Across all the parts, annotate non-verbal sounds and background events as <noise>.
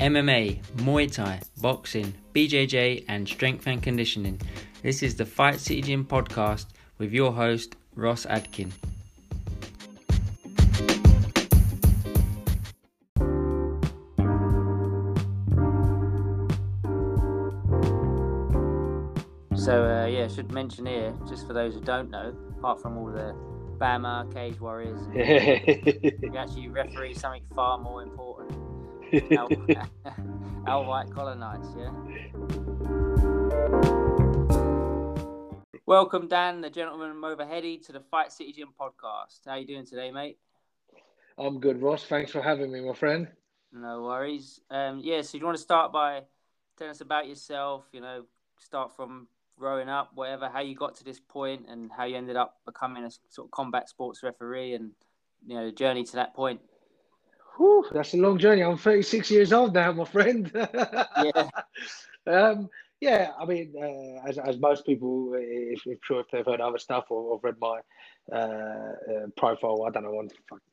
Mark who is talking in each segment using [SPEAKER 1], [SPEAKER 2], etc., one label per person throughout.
[SPEAKER 1] MMA, Muay Thai, boxing, BJJ, and strength and conditioning. This is the Fight City Gym podcast with your host, Ross Adkin. So, uh, yeah, I should mention here, just for those who don't know, apart from all the BAMMA, Cage Warriors, <laughs> you actually referee something far more important. Our, <laughs> <laughs> our white collar nights, yeah? Welcome, Dan, the gentleman from Overheady, to the Fight City Gym podcast. How you doing today, mate?
[SPEAKER 2] I'm good, Ross. Thanks for having me, my friend.
[SPEAKER 1] No worries. Um, yeah, so you want to start by telling us about yourself, you know, start from growing up, whatever, how you got to this point and how you ended up becoming a sort of combat sports referee and, you know, the journey to that point.
[SPEAKER 2] Whew, that's a long journey. I'm 36 years old now, my friend. <laughs>
[SPEAKER 1] Yeah.
[SPEAKER 2] um, yeah, I mean, uh, as, as most people, if, if sure if they've heard other stuff or, or read my uh, uh, profile, I don't know on,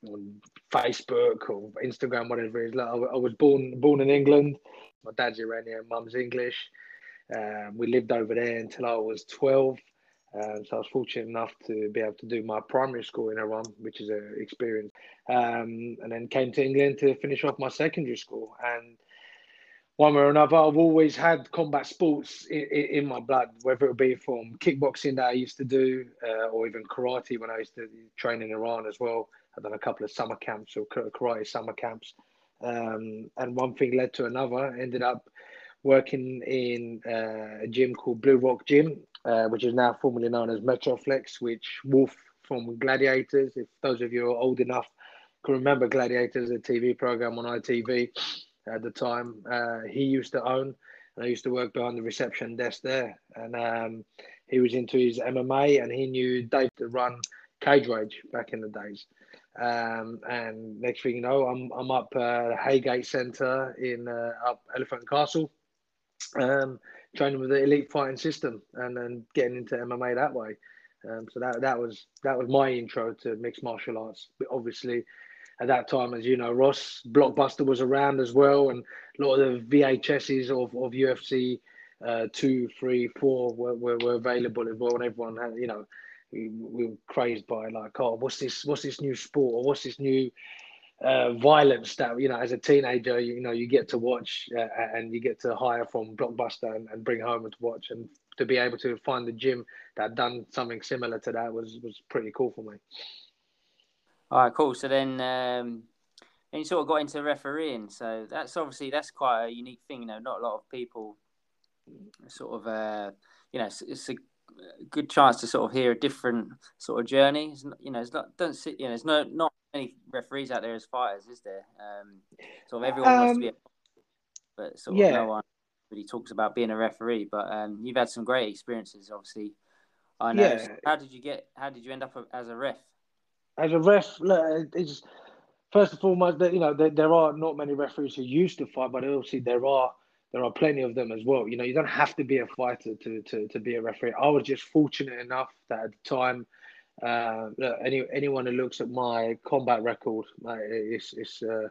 [SPEAKER 2] on Facebook or Instagram, whatever it is. Like, I, I was born born in England. My dad's Iranian, mum's English. Um, we lived over there until I was 12. Um, so I was fortunate enough to be able to do my primary school in Iran, which is an experience. Um, and then came to England to finish off my secondary school. And one way or another, I've always had combat sports in, in, my blood, whether it be from kickboxing that I used to do, uh, or even karate when I used to train in Iran as well. I've done a couple of summer camps or karate summer camps. Um, and one thing led to another. Ended up working in uh, a gym called Blue Rock Gym, uh, which is now formerly known as Metroflex, which Wolf from Gladiators, if those of you are old enough can remember Gladiators, a TV program on ITV at the time, uh, he used to own. And I used to work behind the reception desk there. And um, he was into his MMA and he knew Dave to run Cage Rage back in the days. Um, and next thing you know, I'm, I'm up uh, Heygate Centre in uh, up Elephant Castle um, training with the elite fighting system and then getting into MMA that way. Um, so that that was that was my intro to mixed martial arts. But obviously, at that time, as you know, Ross Blockbuster was around as well, and a lot of the VHSs of, of UFC uh, two, three, four were, were, were available as well, and everyone had you know we, we were crazed by like, oh, what's this? What's this new sport? Or what's this new uh, violence that you know as a teenager you, you know you get to watch uh, and you get to hire from blockbuster and, and bring home and to watch. And to be able to find the gym that done something similar to that was was pretty cool for me.
[SPEAKER 1] All right cool. So then um and you sort of got into refereeing. So that's obviously that's quite a unique thing you know not a lot of people sort of uh you know it's, it's a good chance to sort of hear a different sort of journey. It's not, you know, it's not don't sit. You know, there's no not many referees out there as fighters, is there? Um, sort of everyone um, wants to be, a, but sort of yeah. no one really talks about being a referee. But um, you've had some great experiences, obviously. I know. Yeah. How did you get? How did you end up as a ref?
[SPEAKER 2] As a ref, look, it's first and foremost that you know there, there are not many referees who used to fight, but obviously there are there are plenty of them as well. You know, you don't have to be a fighter to, to, to be a referee. I was just fortunate enough that at the time, uh, any anyone who looks at my combat record, uh, it's it's uh,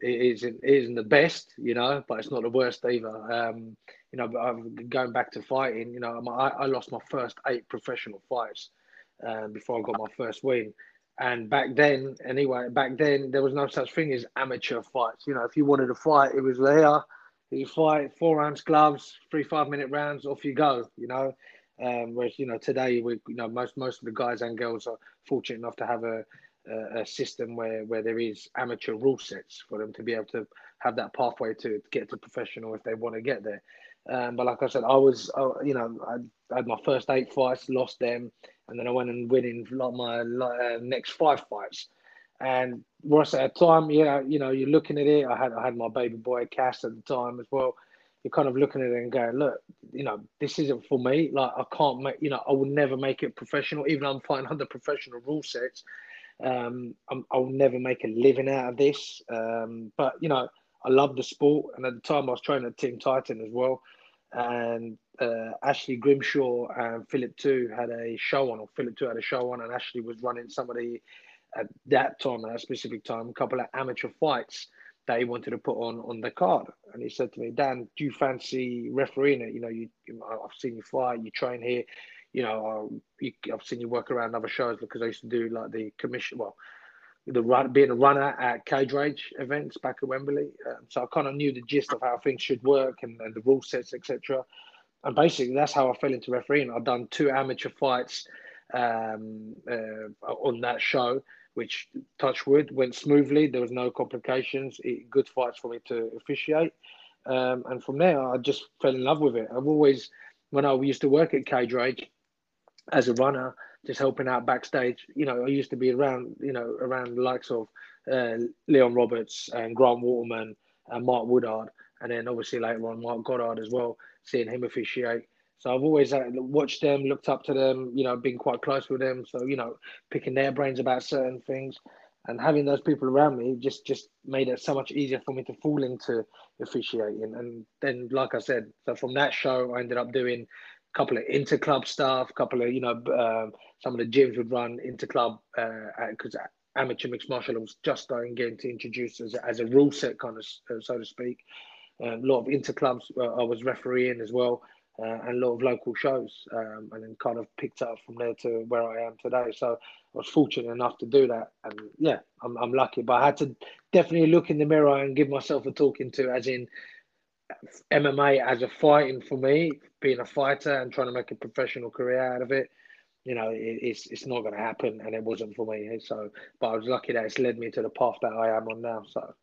[SPEAKER 2] it isn't it isn't the best, you know, but it's not the worst either. Um, you know, I'm going back to fighting. You know, I, I lost my first eight professional fights um, before I got my first win. And back then, anyway, back then there was no such thing as amateur fights. You know, if you wanted to fight, it was there you fight four ounce gloves, three five minute rounds, off you go. You know, um, whereas you know today we you know most most of the guys and girls are fortunate enough to have a a, a system where where there is amateur rule sets for them to be able to have that pathway to get to professional if they want to get there. Um, but like I said, I was, uh, you know, I, I, had my first eight fights, lost them, and then I went and winning like my uh, next five fights. And Ross at the time, yeah, you know, you're looking at it. I had I had my baby boy Cass at the time as well. You're kind of looking at it and going, look, you know, this isn't for me. Like I can't make, you know, I will never make it professional, even though I'm fighting <laughs> under professional rule sets. Um, I'm, I'll never make a living out of this. Um, but you know, I love the sport, and at the time I was training at Team Titan as well. And uh, Ashley Grimshaw and Philip Two had a show on, or Philip Two had a show on, and Ashley was running some of the at that time, at that specific time, a couple of amateur fights that he wanted to put on on the card. And he said to me, Dan, do you fancy refereeing it? You know, you, I've seen you fight, you train here. You know, I've seen you work around other shows because I used to do like the commission. Well, the run, being a runner at cage rage events back at Wembley. Um, so I kind of knew the gist of how things should work and, and the rule sets, etc. And basically, that's how I fell into refereeing. I've done two amateur fights um, uh, on that show, which touch wood went smoothly. There was no complications. It, good fights for me to officiate. Um, and from there, I just fell in love with it. I've always, when I used to work at Cage Rage as a runner, just helping out backstage. You know, I used to be around, you know, around the likes of uh, Leon Roberts and Grant Waterman and Mark Woodard, and then obviously later on Mark Goddard as well, seeing him officiate. So I've always uh, watched them, looked up to them, you know, been quite close with them. So you know, picking their brains about certain things, and having those people around me just just made it so much easier for me to fall into officiating. And then, like I said, so from that show, I ended up doing a couple of interclub stuff, a couple of you know, um, some of the gyms would run interclub because uh, amateur mixed martial was just starting getting to introduce as a, as a rule set kind of uh, so to speak. a lot of interclubs uh, I was refereeing as well. Uh, and a lot of local shows, um, and then kind of picked up from there to where I am today. So I was fortunate enough to do that, and yeah, I'm, I'm lucky. But I had to definitely look in the mirror and give myself a talking to, as in MMA as a fighting for me, being a fighter and trying to make a professional career out of it, you know, it, it's it's not going to happen, and it wasn't for me. So, but I was lucky that it's led me to the path that I am on now. So,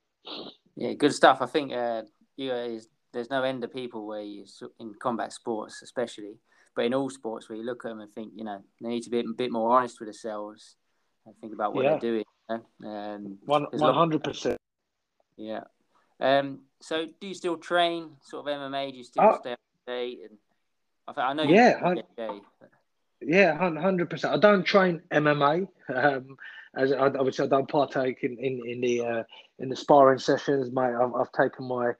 [SPEAKER 1] yeah, good stuff. I think uh, you know, there's no end of people where you in combat sports, especially, but in all sports where you look at them and think, you know, they need to be a bit more honest with themselves and think about what yeah. they're doing. You know? um,
[SPEAKER 2] one hundred percent.
[SPEAKER 1] Yeah. Um, so, do you still train sort of MMA? Do you still oh. stay up to date? And I, I know
[SPEAKER 2] yeah, yeah, hundred percent. I don't train MMA. Um, as I, obviously I don't partake in in, in the uh, in the sparring sessions. My I've, I've taken my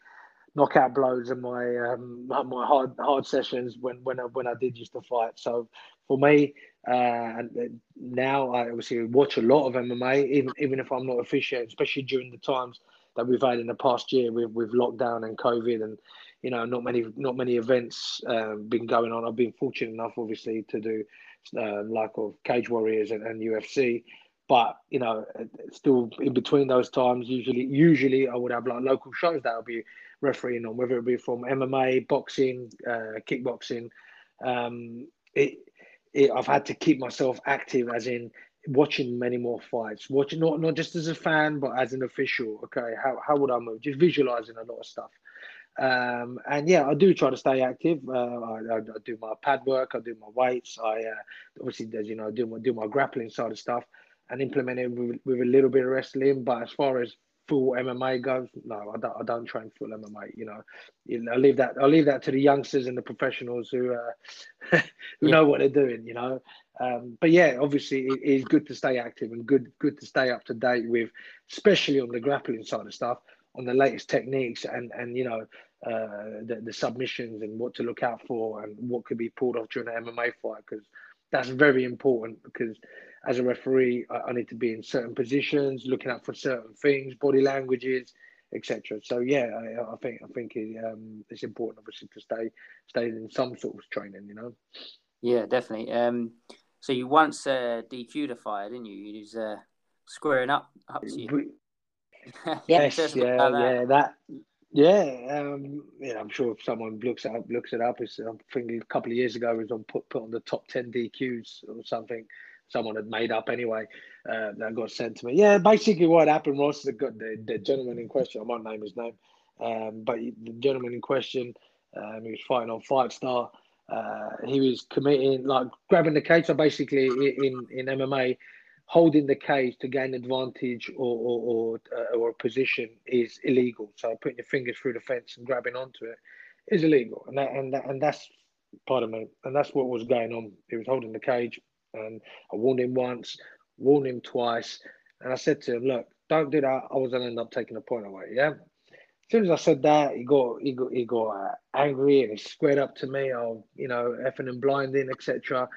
[SPEAKER 2] knockout blows and my um, my hard hard sessions when when I, when I did used to fight. So for me, uh, and now I obviously watch a lot of MMA, even even if I'm not officiating, especially during the times that we've had in the past year with with lockdown and COVID and you know not many not many events um, been going on. I've been fortunate enough, obviously, to do um, like of Cage Warriors and, and UFC. But you know, still in between those times, usually usually I would have like local shows that would be refereeing on, whether it be from MMA, boxing, uh, kickboxing. Um, it, it, I've had to keep myself active, as in watching many more fights, watching not not just as a fan, but as an official. Okay, how how would I move? Just visualizing a lot of stuff. Um, and yeah, I do try to stay active. Uh, I, I, I, do my pad work, I do my weights. I uh, obviously, as you know, do my do my grappling side of stuff and implement it with, with a little bit of wrestling. But as far as full MMA goes, no, I don't. I don't train full MMA. You know, I leave that. I leave that to the youngsters and the professionals who uh, <laughs> who yeah. know what they're doing. You know, um, but yeah, obviously it is good to stay active and good good to stay up to date with, especially on the grappling side of stuff, on the latest techniques and and you know uh, the the submissions and what to look out for and what could be pulled off during an MMA fight because that's very important because as a referee, I, I, need to be in certain positions, looking out for certain things, body languages, etc. So yeah, I, I, think I think it, um, it's important, obviously, to stay stay in some sort of training. You know.
[SPEAKER 1] Yeah, definitely. Um, so you once uh, DQ'd a fire, didn't you? You was uh, squaring up up to you. <laughs>
[SPEAKER 2] yes, yeah, yeah, that. Yeah, um, yeah, I'm sure if someone looks it up, looks it up, it's, I think a couple of years ago it was on put, put on the top ten DQs or something someone had made up anyway uh, that got sent to me. Yeah, basically what happened was the, the, the gentleman in question, I name his name, um, but the gentleman in question, um, he was fighting on Fight Star. Uh, he was committing, like grabbing the cage. So basically, in, in MMA, holding the cage to gain advantage or or, or, uh, or a position is illegal. So putting your fingers through the fence and grabbing onto it is illegal, and that and that, and that's pardon me, and that's what was going on. He was holding the cage, and I warned him once, warned him twice, and I said to him, "Look, don't do that. I was gonna end up taking a point away." Yeah. As soon as I said that, he got he got he got uh, angry and he squared up to me. Oh, you know, effing and blinding, etc.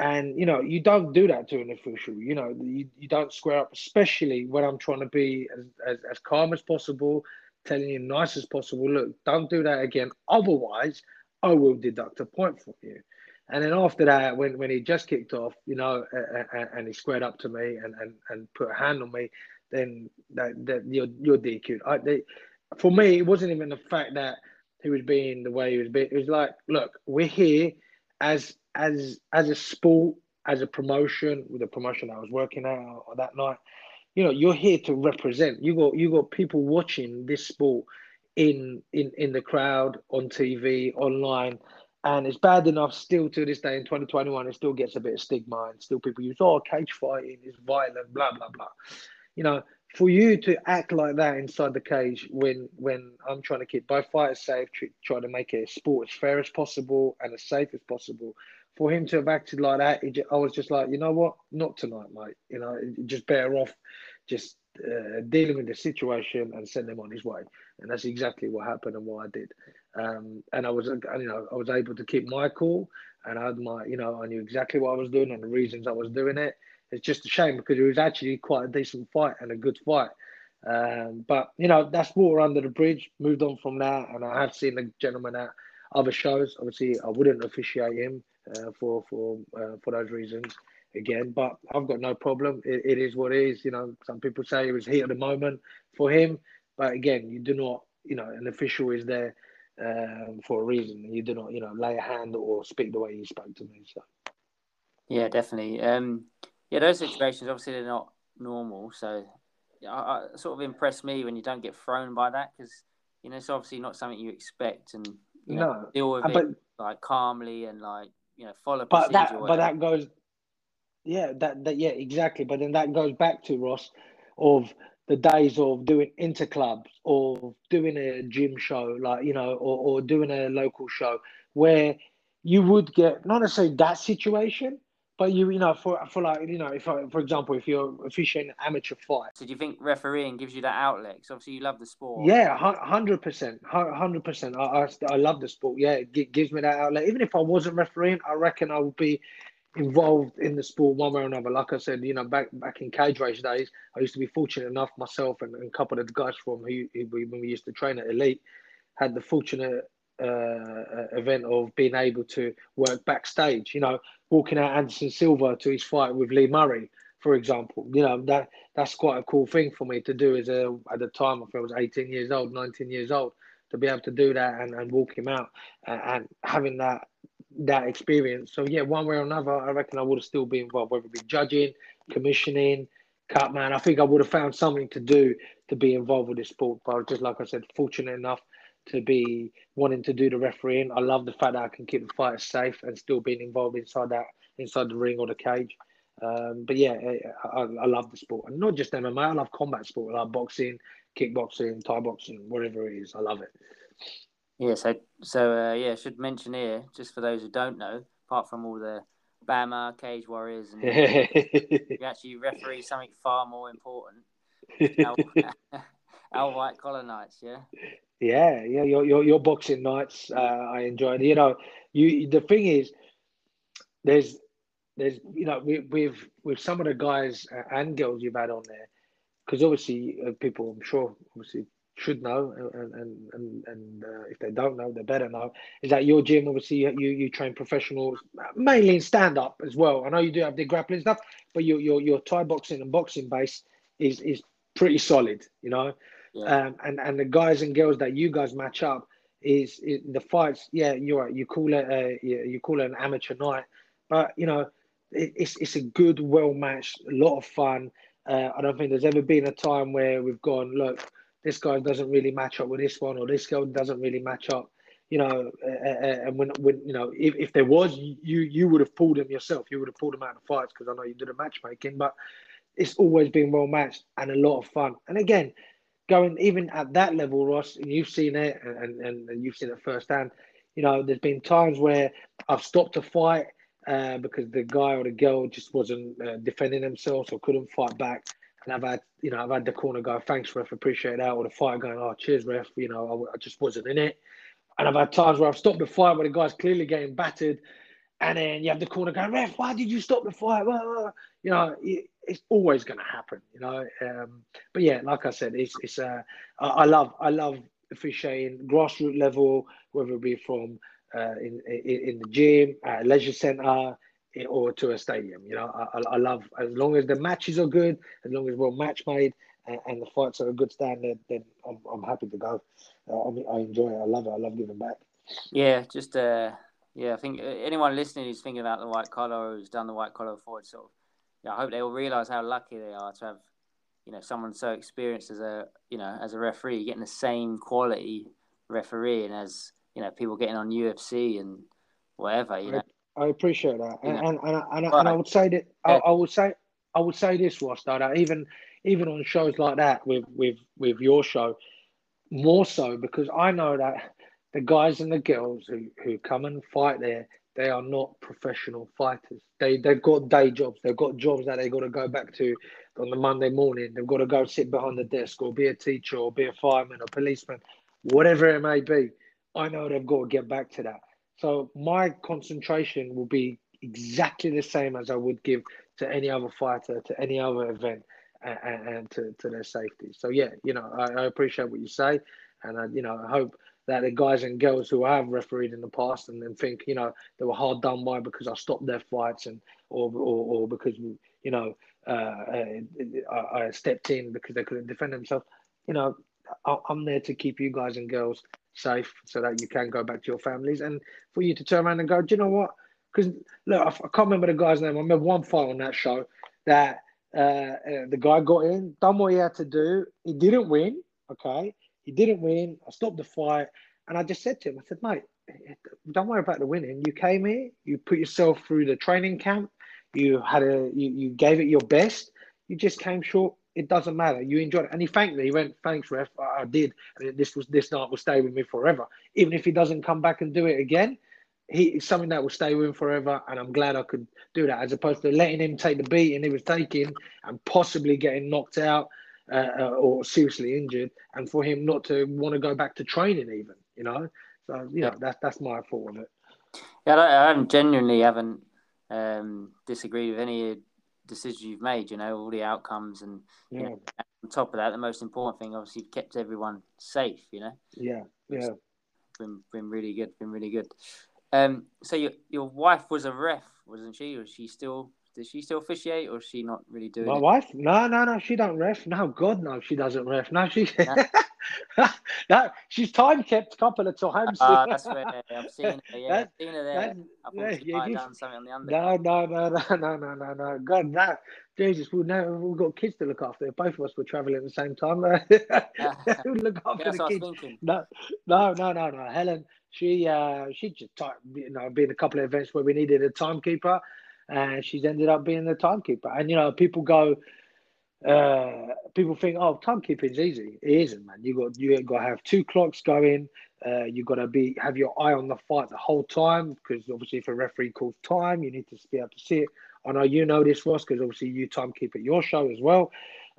[SPEAKER 2] And you know, you don't do that to an official. You know, you, you don't square up, especially when I'm trying to be as, as, as calm as possible, telling you nice as possible. Look, don't do that again. Otherwise, I will deduct a point from you. And then after that, when, when he just kicked off, you know, and, and he squared up to me and, and, and put a hand on me, then that, that you're you're DQ'd. I, they, for me, it wasn't even the fact that he was being the way he was being. It was like, look, we're here as as as a sport, as a promotion, with the promotion I was working at uh, uh, that night. You know, you're here to represent. You got you got people watching this sport in in in the crowd, on TV, online. And it's bad enough still to this day in 2021, it still gets a bit of stigma and still people use, oh, cage fighting is violent, blah, blah, blah. You know, for you to act like that inside the cage when when I'm trying to keep both fighters safe, try to make it a sport as fair as possible and as safe as possible, for him to have acted like that, just, I was just like, you know what, not tonight, mate. You know, just better off just uh, dealing with the situation and send him on his way. And that's exactly what happened and what I did. Um, and I was, you know, I was able to keep my cool, and I had my, you know, I knew exactly what I was doing and the reasons I was doing it. It's just a shame because it was actually quite a decent fight and a good fight. Um, but you know, that's water under the bridge. Moved on from that, and I have seen the gentleman at other shows. Obviously, I wouldn't officiate him uh, for for uh, for those reasons again. But I've got no problem. It, it is what it is. You know, some people say it was heat of the moment for him, but again, you do not. You know, an official is there um, for a reason. You do not, you know, lay a hand or speak the way you spoke to me. So.
[SPEAKER 1] Yeah, definitely. Um, yeah, those situations obviously they're not normal. So, yeah, I, I, sort of impressed me when you don't get thrown by that because you know it's obviously not something you expect and you know no. deal with but, it like calmly and like you know follow.
[SPEAKER 2] But that, but that goes, yeah, that that yeah, exactly. But then that goes back to Ross of the days of doing interclubs or doing a gym show, like you know, or, or doing a local show where you would get not necessarily that situation, but you, you know, for for like you know, if I, for example, if you're officiating amateur fight,
[SPEAKER 1] so do you think refereeing gives you that outlet? Because obviously you love the sport.
[SPEAKER 2] Yeah, hundred percent, hundred percent. I I love the sport. Yeah, it gives me that outlet. Even if I wasn't refereeing, I reckon I would be involved in the sport one way or another. Like I said, you know, back back in cage rage days, I used to be fortunate enough myself and, and a couple of the guys from who, who when we used to train at Elite had the fortunate uh, event of being able to work backstage. You know, walking out Anderson Silva to his fight with Lee Murray, for example. You know that that's quite a cool thing for me to do. As a at the time, I I was 18 years old, 19 years old, to be able to do that and, and walk him out and, and having that that experience. So yeah, one way or another, I reckon I would have still been involved, whether it be judging, commissioning, cut man. I think I would have found something to do to be involved with this sport. But just like I said, fortunate enough to be wanting to do the refereeing. I love the fact that I can keep the fighters safe and still being involved inside that inside the ring or the cage. Um, but yeah, I, I, love the sport, and not just MMA. I love combat sport. I love boxing, kickboxing, Thai boxing, whatever it is. I love it.
[SPEAKER 1] Yeah, so so uh, yeah, should mention here just for those who don't know, apart from all the BAMMA Cage Warriors, and <laughs> you actually referee something far more important. Our, <laughs> our white collar nights, yeah.
[SPEAKER 2] Yeah, yeah, your your, your boxing nights, uh, I enjoyed. You know, you the thing is, there's there's you know with with, with some of the guys and girls you've had on there, because obviously uh, people I'm sure obviously should know and and and, and uh, if they don't know they better know is that your gym obviously you you train professionals mainly in stand up as well i know you do have the grappling stuff but your your your thai boxing and boxing base is is pretty solid you know yeah. Um, and and the guys and girls that you guys match up is, is the fights. Yeah, you're right. You call it a you call it an amateur night, but you know it, it's it's a good, well matched, a lot of fun. Uh, I don't think there's ever been a time where we've gone look. This guy doesn't really match up with this one, or this girl doesn't really match up. You know, and when when you know if, if there was, you you would have pulled him yourself. You would have pulled him out of fights because I know you did a matchmaking, but it's always been well matched and a lot of fun. And again, going even at that level, Ross, and you've seen it and, and, and you've seen it firsthand. You know, there's been times where I've stopped a fight uh, because the guy or the girl just wasn't uh, defending themselves or couldn't fight back. And I've had, you know, I've had the corner go, thanks, ref, appreciate that. Or the fight going, oh, cheers, ref, you know, I, I just wasn't in it. And I've had times where I've stopped the fight where the guy's clearly getting battered and then you have the corner going, ref, why did you stop the fight? You know, it, it's always going to happen. You know, um, but yeah, like I said, it's it's uh, I love I love officiating grassroots level, whether it be from uh, in, in, in the gym, leisure center, or to a stadium. You know, I, I love as long as the matches are good, as long as we're match made and, and the fights are a good standard, then I'm, I'm happy to go. Uh, I mean, I enjoy it. I love it. I love giving back.
[SPEAKER 1] Yeah, just uh, yeah. I think anyone listening who's thinking about the white collar, who's done the white collar forward, sort of, yeah. I hope they will realise how lucky they are to have, you know, someone so experienced as a, you know, as a referee, getting the same quality refereeing as you know people getting on UFC and whatever. You know,
[SPEAKER 2] I appreciate that, and and, and, and, and I would say that I, I, would say I would say this, Ross, that even even on shows like that with with with your show, more so because I know that the guys and the girls who who come and fight there, they are not professional fighters. They they've got day jobs. They've got jobs that they've got to go back to on the Monday morning. They've got to go sit behind the desk or be a teacher or be a fireman or policeman, whatever it may be. I know they've got to get back to that. So my concentration will be exactly the same as I would give to any other fighter, to any other event, and, and to, to their safety. So yeah, you know, I, I appreciate what you say, and I, you know, I hope that the guys and girls who have refereed in the past and then think, you know, they were hard done by because I stopped their fights and or or, or because you know uh, I, I stepped in because they couldn't defend themselves. You know, I'm there to keep you guys and girls safe so that you can go back to your families and for you to turn around and go, do you know what? Because look, I, can't remember the guy's name. I remember one fight on that show that uh, uh, the guy got in, done what he had to do. He didn't win. Okay, he didn't win. I stopped the fight, and I just said to him, I said, mate, don't worry about the winning. You came here, you put yourself through the training camp, you had a, you, you gave it your best. You just came short it doesn't matter. You enjoyed it. And he thanked me. He went, thanks, ref. I, did. And this was this night will stay with me forever. Even if he doesn't come back and do it again, he it's something that will stay with him forever. And I'm glad I could do that as opposed to letting him take the beating he was taking and possibly getting knocked out uh, uh, or seriously injured, and for him not to want to go back to training even. You know. So you know that's that's my thought of it.
[SPEAKER 1] Yeah, I, I genuinely haven't um, disagreed with any decisions you've made. You know, all the outcomes, and yeah. you know, on top of that, the most important thing, obviously, you've kept everyone safe. You know.
[SPEAKER 2] Yeah. Yeah.
[SPEAKER 1] been been really good. Been really good. Um. So your your wife was a ref, wasn't she? Or she still does she still officiate, or is she not really doing?
[SPEAKER 2] My
[SPEAKER 1] it?
[SPEAKER 2] wife? No, no, no. She don't ref. No, God, no. She doesn't ref. No, she. <laughs> <laughs> no, she's time kept a couple of times.
[SPEAKER 1] Uh, that's right. I've seen her. Yeah, that, seen her there. That, I thought yeah, down something on the under. No,
[SPEAKER 2] no, no, no, no, no, no, no. God, no. Jesus, we never. We've got kids to look after. Both of us were traveling at the same time. <laughs> we look after the kids. No, no, no, no, no. Helen, she, uh, she just, you know, been a couple of events where we needed a timekeeper and she's ended up being the timekeeper. And you know, people go, uh, people think, oh, timekeeping's easy. It isn't, man. You got you got to have two clocks going. Uh, you got to be have your eye on the fight the whole time because obviously, if a referee calls time, you need to be able to see it. I know you know this, Ross, because obviously you timekeep your show as well.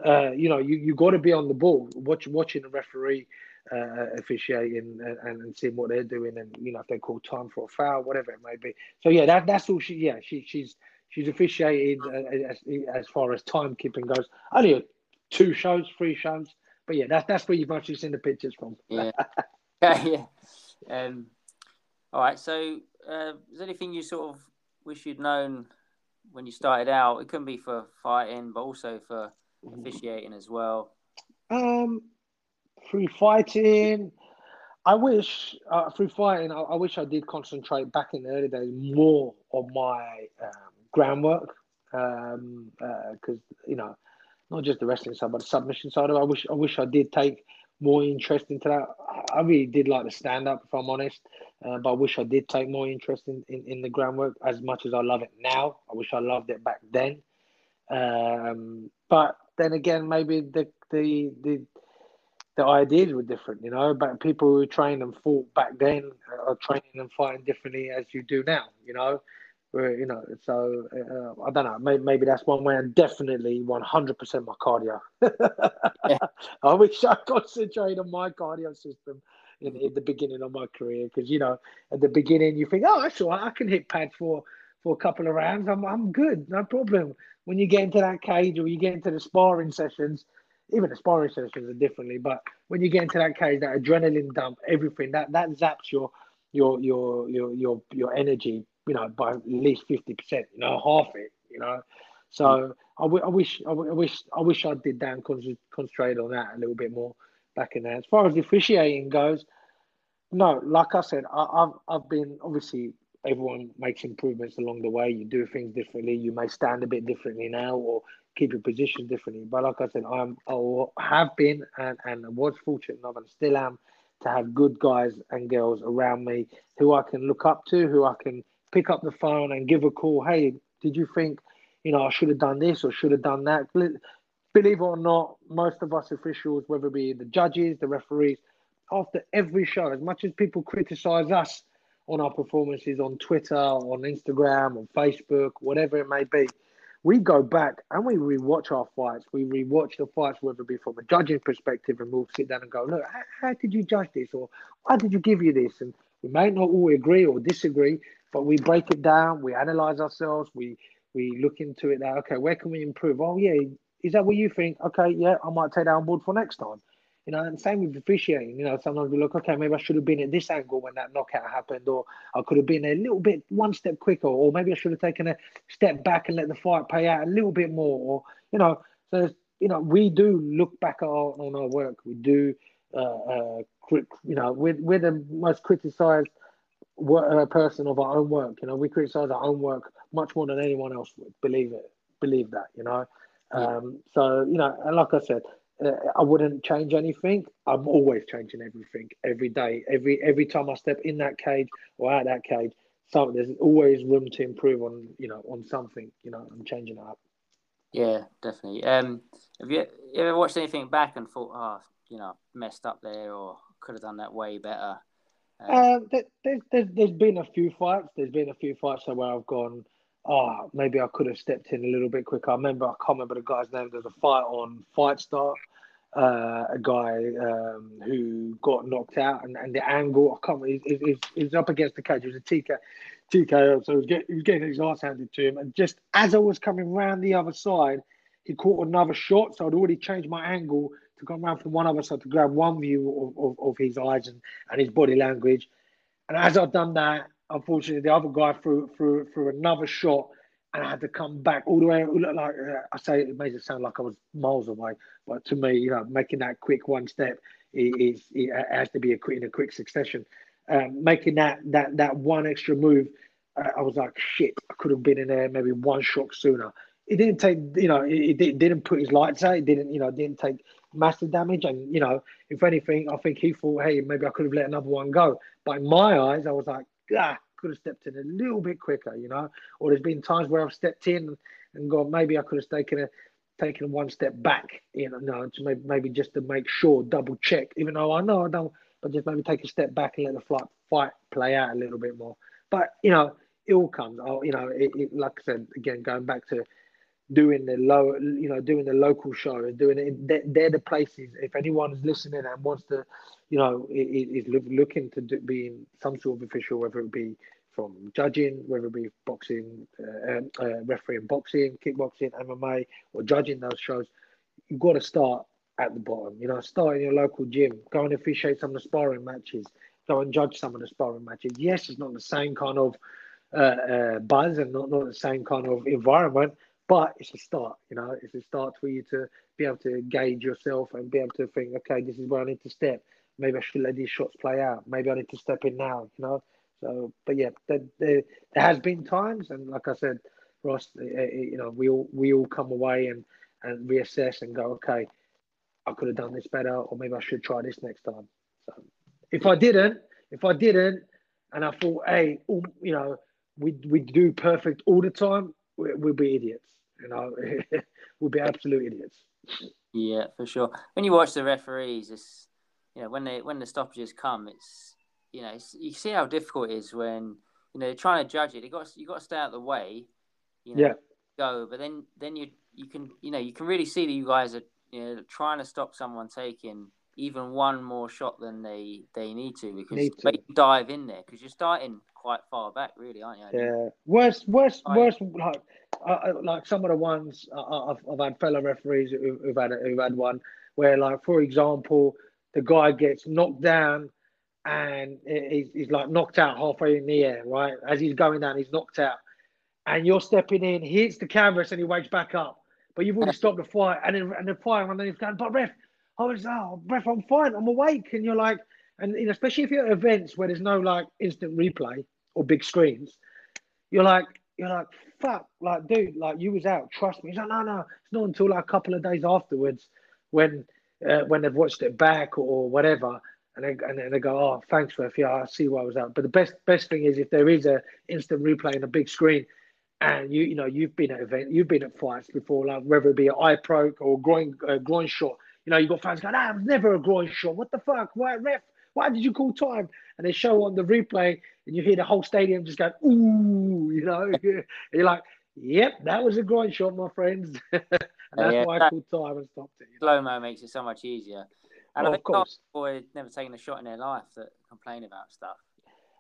[SPEAKER 2] Uh, you know, you, you got to be on the ball, watch, watching the referee uh, officiating and, and, seeing what they're doing, and you know if they call time for a foul, whatever it may be. So yeah, that that's all she. Yeah, she she's she's officiated uh, as, as far as timekeeping goes. Only two shows, three shows, but yeah, that's that's where you've actually seen the pictures from. <laughs> <laughs>
[SPEAKER 1] yeah, yeah. Um, all right. So, uh, is there anything you sort of wish you'd known when you started out? It couldn't be for fighting, but also for officiating as well.
[SPEAKER 2] Um, through fighting. I wish uh, fighting, I, I, wish I did concentrate back in the early days more on my um, groundwork because um, uh, you know not just the wrestling side, but the submission side. of it. I wish I wish I did take more interest into that. I really did like the stand up, if I'm honest, uh, but I wish I did take more interest in, in, in, the groundwork as much as I love it now. I wish I loved it back then. Um, but then again, maybe the the the the ideas were different, you know. But people who trained and fought back then are training and fighting differently as you do now, you know. Where, you know, so uh, I don't know. Maybe, maybe, that's one way. And definitely, one hundred percent my cardio. <laughs> I wish I concentrated on my cardio system in, in the beginning of my career because you know at the beginning you think, oh, that's all right, I can hit pads for for a couple of rounds. I'm I'm good, no problem. When you get into that cage or you get into the sparring sessions, even the sparring sessions are differently, but when you get into that cage, that adrenaline dump, everything that that zaps your your your your your your energy, you know, by at least fifty percent, you know, half it, you know. So mm. I, w- I wish I, w- I wish I wish I did that and concentrate on that a little bit more back in there. As far as officiating goes, no, like I said, I, I've I've been obviously everyone makes improvements along the way. You do things differently. You may stand a bit differently now or keep your position differently. But like I said, I'm I have been and, and was fortunate enough and still am to have good guys and girls around me who I can look up to, who I can pick up the phone and give a call. Hey, did you think, you know, I should have done this or should have done that? Believe it or not, most of us officials, whether it be the judges, the referees, after every show, as much as people criticize us on our performances on Twitter, on Instagram, on Facebook, whatever it may be, we go back and we rewatch our fights. We rewatch the fights, whether it be from a judging perspective, and we'll sit down and go, look, how, how did you judge this, or why did you give you this? And we may not all agree or disagree, but we break it down. We analyze ourselves. We we look into it. Now, okay, where can we improve? Oh yeah, is that what you think? Okay, yeah, I might take that on board for next time. You know, and same with officiating. You know, sometimes we look, okay, maybe I should have been at this angle when that knockout happened, or I could have been a little bit one step quicker, or maybe I should have taken a step back and let the fight pay out a little bit more, or you know, so you know, we do look back at our, on our work. We do, uh, uh, you know, we're, we're the most criticized uh, person of our own work. You know, we criticize our own work much more than anyone else would. Believe it, believe that. You know, um, so you know, and like I said, I wouldn't change anything. I'm always changing everything every day. Every every time I step in that cage or out that cage, so there's always room to improve on you know on something. You know, I'm changing it up.
[SPEAKER 1] Yeah, definitely. Um, have you, ever watched anything back and thought, oh, you know, messed up there, or could have done that way better?
[SPEAKER 2] Um, uh, there, there, there's, there's been a few fights. There's been a few fights where I've gone, oh, maybe I could have stepped in a little bit quicker. I remember, I can't remember the guy's name. There's a fight on Fight Star, uh, a guy um, who got knocked out, and, and the angle, I can't remember, he's, he's, up against the cage. It was a TK, TKO, so he was, get, he was getting his ass handed to him. And just as I was coming round the other side, he caught another shot. So I'd already changed my angle to come around from one other side to grab one view of, of, of his eyes and, and his body language. And as I'd done that, unfortunately, the other guy threw, threw, threw another shot and I had to come back all the way. Like uh, I say, it makes it sound like I was miles away, but to me, you know, making that quick one step is it has to be a quick in a quick succession. Um, making that that that one extra move, uh, I was like, shit, I could have been in there maybe one shot sooner. It didn't take, you know, it, it didn't put his lights out. It didn't, you know, didn't take massive damage. And you know, if anything, I think he thought, hey, maybe I could have let another one go. But in my eyes, I was like, ah, could have stepped in a little bit quicker, you know. Or there's been times where I've stepped in and gone, maybe I could have taken a taken one step back, you know, no, to maybe, maybe just to make sure, double check, even though I know I don't, but just maybe take a step back and let the fight fight play out a little bit more. But you know, it all comes. Oh, you know, it, it, like I said again, going back to doing the low, you know, doing the local show and doing it. They're, they're the places. If anyone's listening and wants to, you know, is looking to do, be in some sort of official, whether it be from judging, whether it be boxing, uh, um, uh, refereeing boxing, kickboxing, MMA, or judging those shows, you've got to start at the bottom. You know, start in your local gym, go and officiate some of the sparring matches, go and judge some of the sparring matches. Yes, it's not the same kind of uh, uh, buzz and not, not the same kind of environment, but it's a start, you know, it's a start for you to be able to gauge yourself and be able to think, okay, this is where I need to step. Maybe I should let these shots play out. Maybe I need to step in now, you know. So, but yeah, there, there, there has been times, and like I said, Ross, eh, eh, you know, we all we all come away and and reassess and go, okay, I could have done this better, or maybe I should try this next time. So, if I didn't, if I didn't, and I thought, hey, all, you know, we we do perfect all the time, we, we'll be idiots. You know, <laughs> we'll be absolute idiots.
[SPEAKER 1] Yeah, for sure. When you watch the referees, it's you know when they when the stoppages come, it's you know you see how difficult it is when you know they're trying to judge it. You got you got to stay out of the way. You know,
[SPEAKER 2] yeah.
[SPEAKER 1] Go, but then then you you can you know you can really see that you guys are you know trying to stop someone taking even one more shot than they they need to because
[SPEAKER 2] Need to.
[SPEAKER 1] they dive in there because you're starting quite far back, really, aren't you?
[SPEAKER 2] Yeah, worst, worst, worst. Like, uh, uh, like some of the ones uh, I've, I've had fellow referees who, who've had who've had one where, like, for example, the guy gets knocked down and he's, he's like knocked out halfway in the air, right? As he's going down, he's knocked out, and you're stepping in, he hits the canvas and he wakes back up, but you've already stopped the fight, and then and the fight, and then he's going, but ref, I was, oh, ref, I'm fine, I'm awake, and you're like, and you know, especially if you're at events where there's no like instant replay or big screens, you're like, you're like, fuck, like, dude, like you was out, trust me. He's like, no, no, it's not until like a couple of days afterwards when uh, when they've watched it back or, whatever, and they and they go, oh, thanks, ref, yeah, I see why I was out. But the best best thing is if there is a instant replay in a big screen. And you, you know, you've been at event, you've been at fights before, like whether it be an eye poke or groin, uh, groin shot. You know, you got fans going, "Ah, it was never a groin shot. What the fuck? Why, ref? Why did you call time?" And they show on the replay, and you hear the whole stadium just go, "Ooh," <laughs> you know. <laughs> and you're like, "Yep, that was a groin shot, my friends." <laughs> and that's
[SPEAKER 1] Yeah,
[SPEAKER 2] why I called time and stopped it. you know.
[SPEAKER 1] Slow mo makes it so much easier. And
[SPEAKER 2] Oh,
[SPEAKER 1] I
[SPEAKER 2] of
[SPEAKER 1] think lot
[SPEAKER 2] course.
[SPEAKER 1] people have never taken a shot in their life that complain about stuff.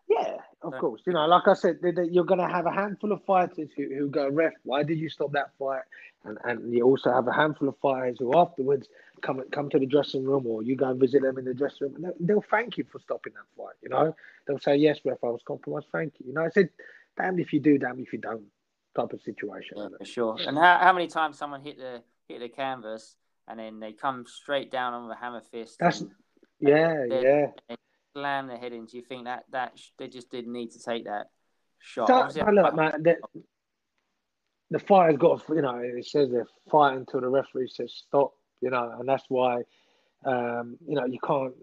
[SPEAKER 2] Yeah, of
[SPEAKER 1] Right.
[SPEAKER 2] course. You know, like I said, you're going to have a handful of fighters who, who go, ref, why did you stop that fight? And and you also have a handful of fighters who afterwards come come to the dressing room or you go and visit them in the dressing room and they'll, they'll thank you for stopping that fight. You know, they'll say, yes, ref, I was compromised. Thank you. You know, I said, damned if you do, damned if you don't type of situation.
[SPEAKER 1] Yeah, for sure. And how, how many times someone hit the hit the canvas and then they come straight down on the hammer fist
[SPEAKER 2] That's-
[SPEAKER 1] and
[SPEAKER 2] Yeah,
[SPEAKER 1] Yeah.
[SPEAKER 2] yeah.
[SPEAKER 1] slam their head into? You think that that sh- they just didn't need to take that shot?
[SPEAKER 2] So, look, man, the, the fighter's got, to, you know, it says they're fighting until the referee says stop, you know, and that's why, um, you know, you can't.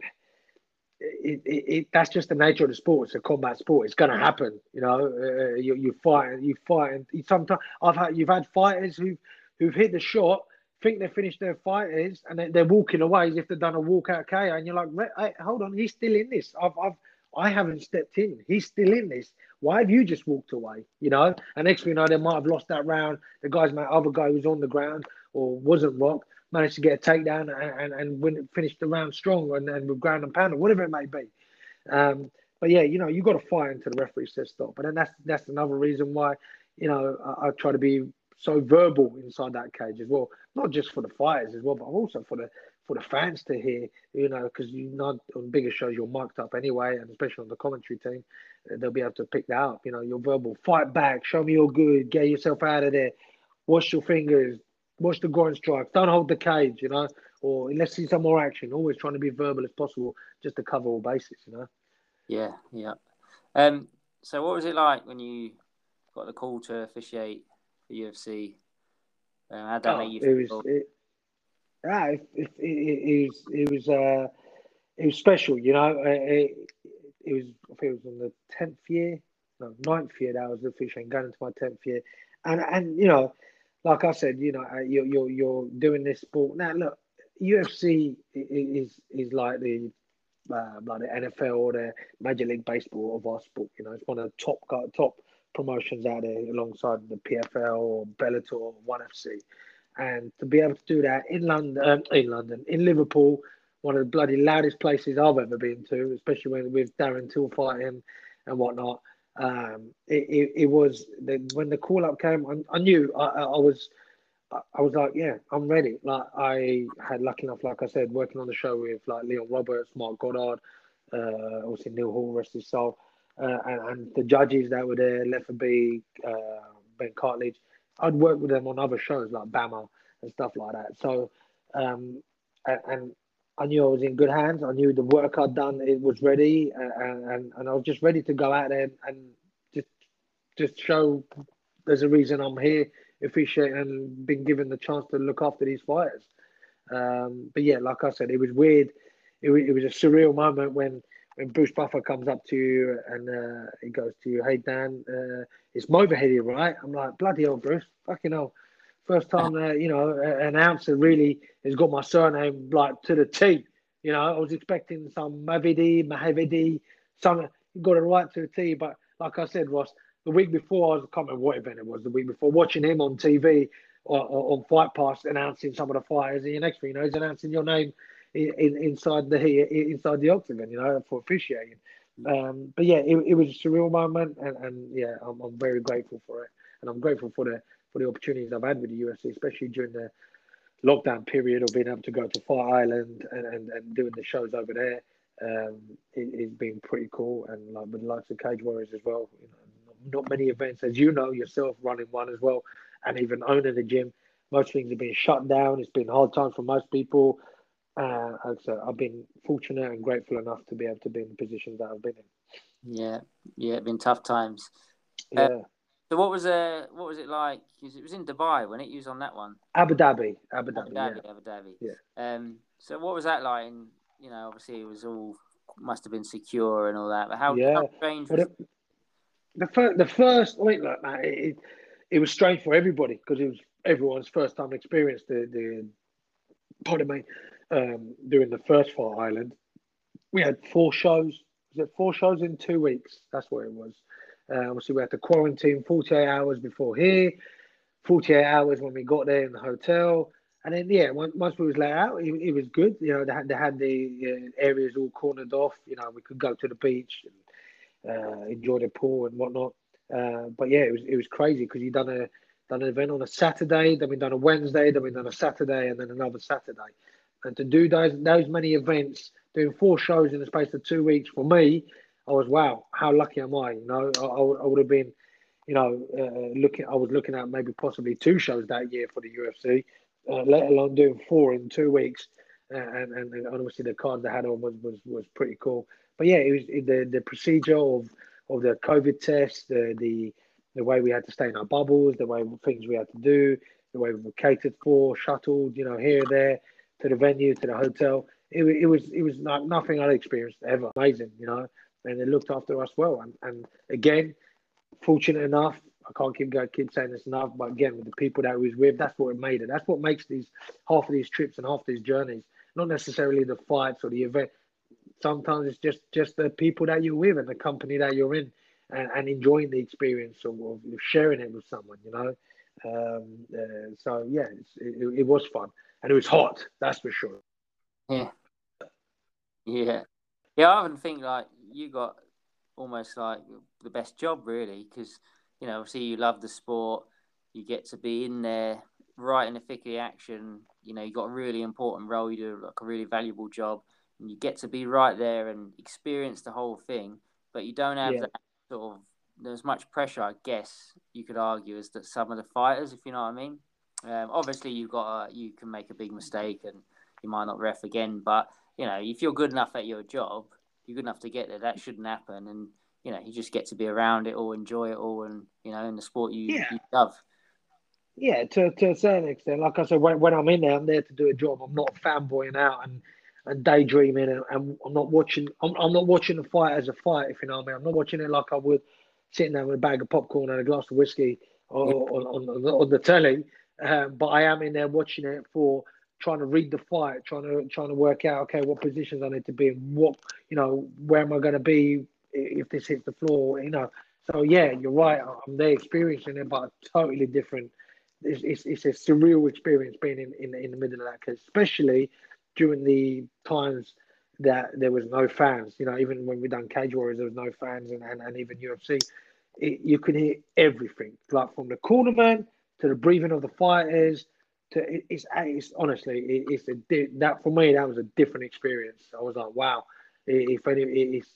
[SPEAKER 2] It, it, it, that's just the nature of the sport. It's a combat sport. It's going to happen. You know, uh, you you fight, you fight. And sometimes I've had you've had fighters who who've hit the shot, think they've finished their fighters, and they, they're walking away as if they've done a walkout KO, and you're like, hey, hold on, he's still in this. I've I've I haven't stepped in. He's still in this. Why have you just walked away? You know, and next thing you know, they might have lost that round. The guy's my other guy who's on the ground or wasn't rocked managed to get a takedown and and, and win, finish the round strong and, and with ground and pound or whatever it may be. Um, but yeah, you know, you've got to fight until the referee says stop. But then that's that's another reason why, you know, I, I try to be so verbal inside that cage as well. Not just for the fighters as well, but also for the for the fans to hear. You know, because you know on bigger shows you're mic'd up anyway, and especially on the commentary team, they'll be able to pick that up. You know, your verbal fight back, show me you're good, get yourself out of there, wash your fingers, watch the groin strikes, don't hold the cage. You know, or let's see some more action. Always trying to be verbal as possible, just to cover all bases. You know.
[SPEAKER 1] Yeah, yeah. Um. So, what was it like when you got the call to officiate for UFC? Um, how did that
[SPEAKER 2] Oh,
[SPEAKER 1] make you
[SPEAKER 2] it
[SPEAKER 1] feel?
[SPEAKER 2] was it, yeah, it, it, it, it was it was uh it was special, you know. It, it was I think it was on the tenth year, no ninth year that I was officiating, going into my tenth year, and and you know, like I said, you know, uh, you're you're you're doing this sport now. Look, UFC is is like the uh, like the NFL or the Major League Baseball of our sport. You know, it's one of the top top promotions out there alongside the PFL or Bellator or One FC. And to be able to do that in London, um, in London, in Liverpool, one of the bloody loudest places I've ever been to, especially when with Darren Till fighting and whatnot. Um, it, it, it was the, when the call up came, I, I knew I, I was I was like, yeah, I'm ready. Like I had lucky enough, like I said, working on the show with like Leon Roberts, Mark Goddard, uh, obviously Neil Hall, rest his soul, uh, and, and the judges that were there, Lefferby, uh, Ben Cartledge. I'd worked with them on other shows like BAMMA and stuff like that. So, um, and, and I knew I was in good hands. I knew the work I'd done it was ready, and and, and I was just ready to go out there and just just show there's a reason I'm here officiating and been given the chance to look after these fighters. Um, but yeah, like I said, it was weird. It, it was a surreal moment when when Bruce Buffer comes up to you and uh, he goes to you, "Hey Dan, uh, it's Movahedi here, right?" I'm like, "Bloody hell, Bruce! Fucking hell!" First time, uh, you know, an announcer really has got my surname like to the T. You know, I was expecting some Mavidi, Mahavidi, some got it right to the T. But like I said, Ross, the week before, I was, I can't remember what event it was. The week before, watching him on TV or, or on Fight Pass announcing some of the fighters, and the next thing you know, he's announcing your name in, inside the inside the octagon, you know, for officiating. Um, but yeah, it, it was a surreal moment, and, and yeah, I'm, I'm very grateful for it, and I'm grateful for the for the opportunities I've had with the UFC, especially during the lockdown period of being able to go to Fight Island and, and, and doing the shows over there. Um, it, has been pretty cool, and like with the likes of Cage Warriors as well. You know, not many events, as you know yourself, running one as well, and even owning a gym. Most things have been shut down. It's been hard time for most people. Uh, so I've been fortunate and grateful enough to be able to be in the positions that I've been in.
[SPEAKER 1] Yeah, yeah, it's been tough times.
[SPEAKER 2] Yeah. Uh,
[SPEAKER 1] so what was uh what was it like? It was in Dubai when it was on that one.
[SPEAKER 2] Abu Dhabi, Abu Dhabi,
[SPEAKER 1] Abu Dhabi, yeah. Abu Dhabi. Yeah. Um. So what was that like? And you know, obviously it was all must have been secure and all that. But how, yeah. how strange was
[SPEAKER 2] it? The first, the first, wait, look, man, it, it was strange for everybody because it was everyone's first time experience. The the pardon me, um, doing the first Fight Island, we had four shows. Was it four shows in two weeks? That's what it was. Uh, obviously, we had to quarantine 48 hours before here, 48 hours when we got there in the hotel. And then, yeah, once, we was let out, it, it, was good. You know, they had, they had the uh, areas all cornered off. You know, we could go to the beach and uh, enjoy the pool and whatnot. Uh, but yeah, it was it was crazy because you done a done an event on a Saturday, then we done a Wednesday, then we done a Saturday, and then another Saturday. And to do those those many events, doing four shows in the space of two weeks, for me, I was wow, how lucky am I? You know, I, I, would have been, you know, uh, looking. I was looking at maybe possibly two shows that year for the UFC, uh, let alone doing four in two weeks. And, and, and obviously the card they had on was, was, was pretty cool. But yeah, it was the the procedure of of the COVID test, the the the way we had to stay in our bubbles, the way things we had to do, the way we were catered for, shuttled, you know, here there to the venue, to the hotel. It, it was it was not nothing I'd experienced ever. Amazing, you know and they looked after us well. And, and again, fortunate enough, I can't keep going, keep saying this enough, but again, with the people that we was with, that's what made it. That's what makes these half of these trips and half these journeys. Not necessarily the fights or the event. Sometimes it's just just the people that you're with and the company that you're in, and, and enjoying the experience of, of sharing it with someone. You know. Um, uh, so yeah, it, it was fun and it was hot. That's for sure.
[SPEAKER 1] Yeah. Yeah. Yeah, I often think like you got almost like the best job really because you know obviously you love the sport you get to be in there right in the thick of the action you know you got a really important role you do like a really valuable job and you get to be right there and experience the whole thing but you don't have yeah. that sort of there's much pressure i guess you could argue as that some of the fighters if you know what i mean um, obviously you got a, you can make a big mistake and you might not ref again but you know if you're good enough at your job you're good enough to get there. That shouldn't happen, and you know you just get to be around it all, enjoy it all, and you know in the sport you, yeah. you love.
[SPEAKER 2] Yeah, to, to a certain extent. Like I said, when, when I'm in there, I'm there to do a job. I'm not fanboying out and, and daydreaming, and, and I'm not watching. I'm, I'm not watching the fight as a fight, if you know what I mean. I'm not watching it like I would sitting there with a bag of popcorn and a glass of whiskey or, on, on, on, on the telly. Um, but I am in there watching it for trying to read the fight, trying to trying to work out okay what positions I need to be in, what you know where am I going to be if this hits the floor, you know. So yeah, you're right. I'm there experiencing it, but totally different. It's, it's, it's a surreal experience being in, in, in the middle of that, cause especially during the times that there was no fans. You know, even when we done Cage Warriors, there was no fans, and, and, and even UFC, it, you could hear everything, like from the cornerman to the breathing of the fighters to it's, it's honestly it's a that for me that was a different experience. I was like, wow. If any,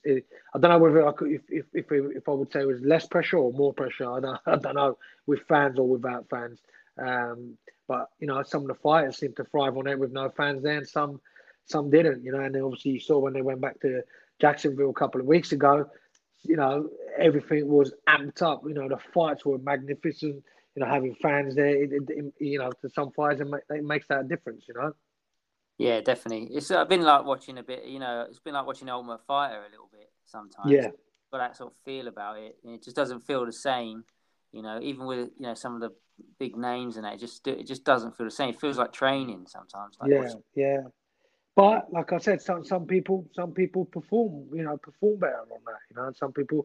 [SPEAKER 2] it, I don't know whether I could, if, if, if, if I would say it was less pressure or more pressure. I don't, <laughs> I don't know with fans or without fans. Um, but you know, some of the fighters seemed to thrive on it with no fans there, and some some didn't. You know, and then obviously you saw when they went back to Jacksonville a couple of weeks ago. You know, everything was amped up. You know, the fights were magnificent you know, having fans there, it, it, you know, to some fighters, it, it makes that difference, you know.
[SPEAKER 1] Yeah, definitely. It's uh, been like watching a bit, you know, it's been like watching Ultimate Fighter a little bit sometimes.
[SPEAKER 2] Yeah.
[SPEAKER 1] Got that sort of feel about it. It just doesn't feel the same, you know, even with, you know, some of the big names and that, it just, it just doesn't feel the same. It feels like training sometimes. Like
[SPEAKER 2] yeah, watching. yeah. But like I said, some some people some people perform, you know, perform better on that, you know, and some people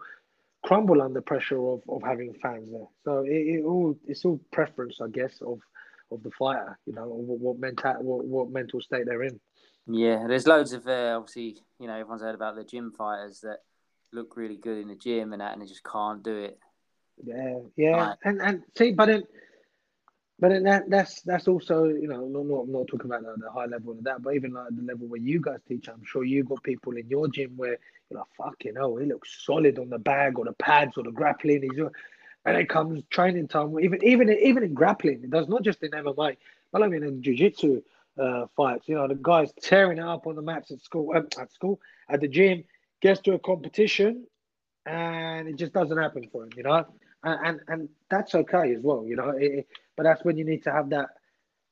[SPEAKER 2] crumble under pressure of, of having fans there. So it, it all it's all preference, I guess, of of the fighter. You know, what, what mental what, what mental state they're in.
[SPEAKER 1] Yeah, there's loads of uh, obviously, you know, everyone's heard about the gym fighters that look really good in the gym and that, and they just can't do it.
[SPEAKER 2] Yeah, yeah, and and see, but then, but that that's that's also you know not not, not talking about the, the high level of that, but even like the level where you guys teach, I'm sure you got people in your gym where you're like, fucking hell, he looks solid on the bag or the pads or the grappling. He's and it comes training time, even even even in grappling, it does not just in MMA, but I mean in jiu-jitsu uh, fights. You know, the guy's tearing it up on the mats at school, uh, at school, at the gym, gets to a competition, and it just doesn't happen for him. You know, and and, and that's okay as well. You know, it, but that's when you need to have that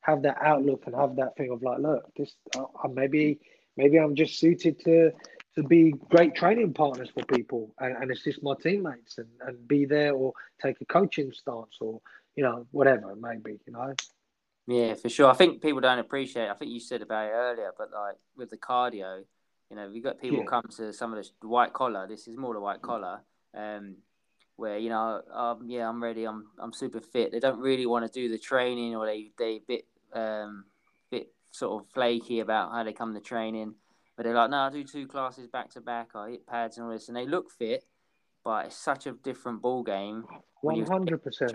[SPEAKER 2] have that outlook and have that thing of like, look, this uh, maybe maybe I'm just suited to to be great training partners for people and, and assist my teammates and, and be there or take a coaching stance or you know whatever it may be you know
[SPEAKER 1] yeah for sure i think people don't appreciate i think you said about it earlier but like with the cardio you know we got people yeah. come to some of the white collar this is more the white collar um where you know um, yeah i'm ready i'm i'm super fit they don't really want to do the training or they they bit um bit sort of flaky about how they come to training but they're like, no, I do two classes back to back. I hit pads and all this, and they look fit, but it's such a different ball game.
[SPEAKER 2] One hundred percent.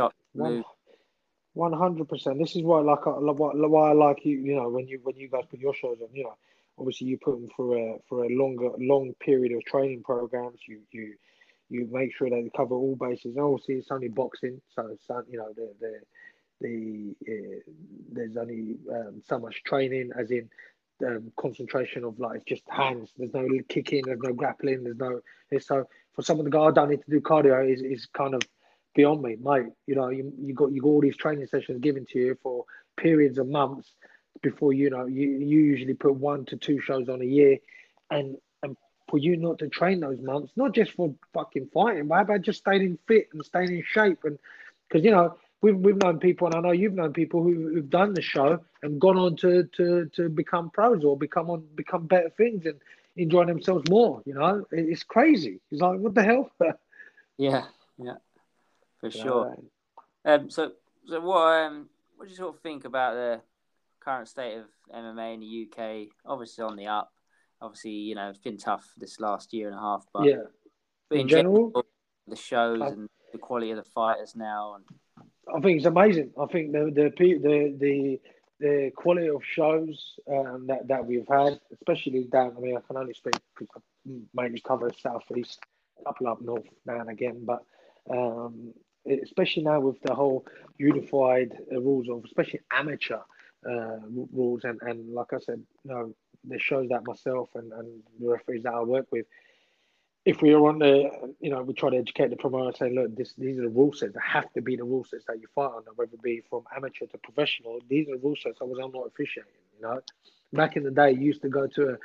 [SPEAKER 2] One hundred percent. This is why, like, why I like you. You know, when you when you guys put your shows on, you know, obviously you put them for a for a longer long period of training programs. You you you make sure that they cover all bases. And obviously, it's only boxing, so it's you know the the the uh, there's only um, so much training, as in um, concentration of like just hands. There's no kicking, there's no grappling, there's no. So for someone to go, I don't need to do cardio is, is kind of beyond me, mate. You know, you you got you got all these training sessions given to you for periods of months before you know you you usually put one to two shows on a year, and and for you not to train those months, not just for fucking fighting, but how about just staying fit and staying in shape and because you know we've we've known people, and I know you've known people who, who've done the show and gone on to to to become pros or become on become better things and enjoy themselves more. You know, it's crazy. It's like what the hell? <laughs>
[SPEAKER 1] yeah, yeah, for sure. Um, so so what um what do you sort of think about the current state of MMA in the UK? Obviously on the up. Obviously, you know, it's been tough this last year and a half, but
[SPEAKER 2] yeah.
[SPEAKER 1] But in, in general, general, the shows I... and the quality of the fighters now and
[SPEAKER 2] I think it's amazing. I think the the the the, the quality of shows um, that that we've had, especially down. I mean, I can only speak because I mainly cover southeast, couple up north now and again, but um, especially now with the whole unified uh, rules of, especially amateur uh, rules, and and like I said, you know, the shows that myself and and the referees that I work with if we are on the, you know, we try to educate the promoter, saying, look, this, these are the rule sets. They have to be the rule sets that you fight under, whether it be from amateur to professional. These are the rule sets. Otherwise, I'm not officiating. You know, back in the day, you used to go to a,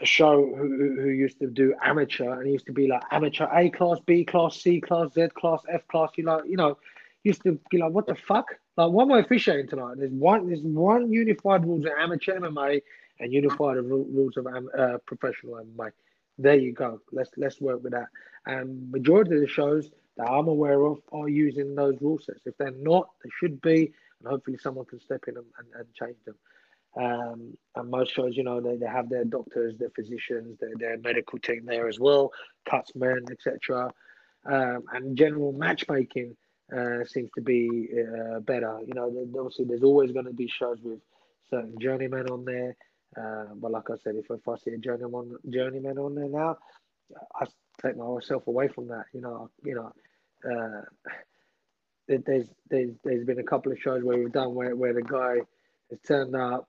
[SPEAKER 2] a show who, who used to do amateur, and used to be like amateur A class, B class, C class, Z class, F class. You like, you know, used to be like, what the fuck? Like, what am I officiating tonight? There's one, there's one unified rules of amateur MMA and unify the rules of uh, professional MMA there you go. Let's let's work with that. And majority of the shows that I'm aware of are using those rule sets. If they're not, they should be, and hopefully someone can step in and, and, and change them. Um, and most shows, you know, they, they have their doctors, their physicians, their, their medical team there as well, cuts men, etc. Um, and general matchmaking uh, seems to be uh, better. You know, obviously there's always going to be shows with certain journeymen on there. Uh, but like I said, if, if I see a journeyman journeyman on there now, I take myself away from that. You know, you know, uh, there's there's there's been a couple of shows where we've done where, where the guy has turned up,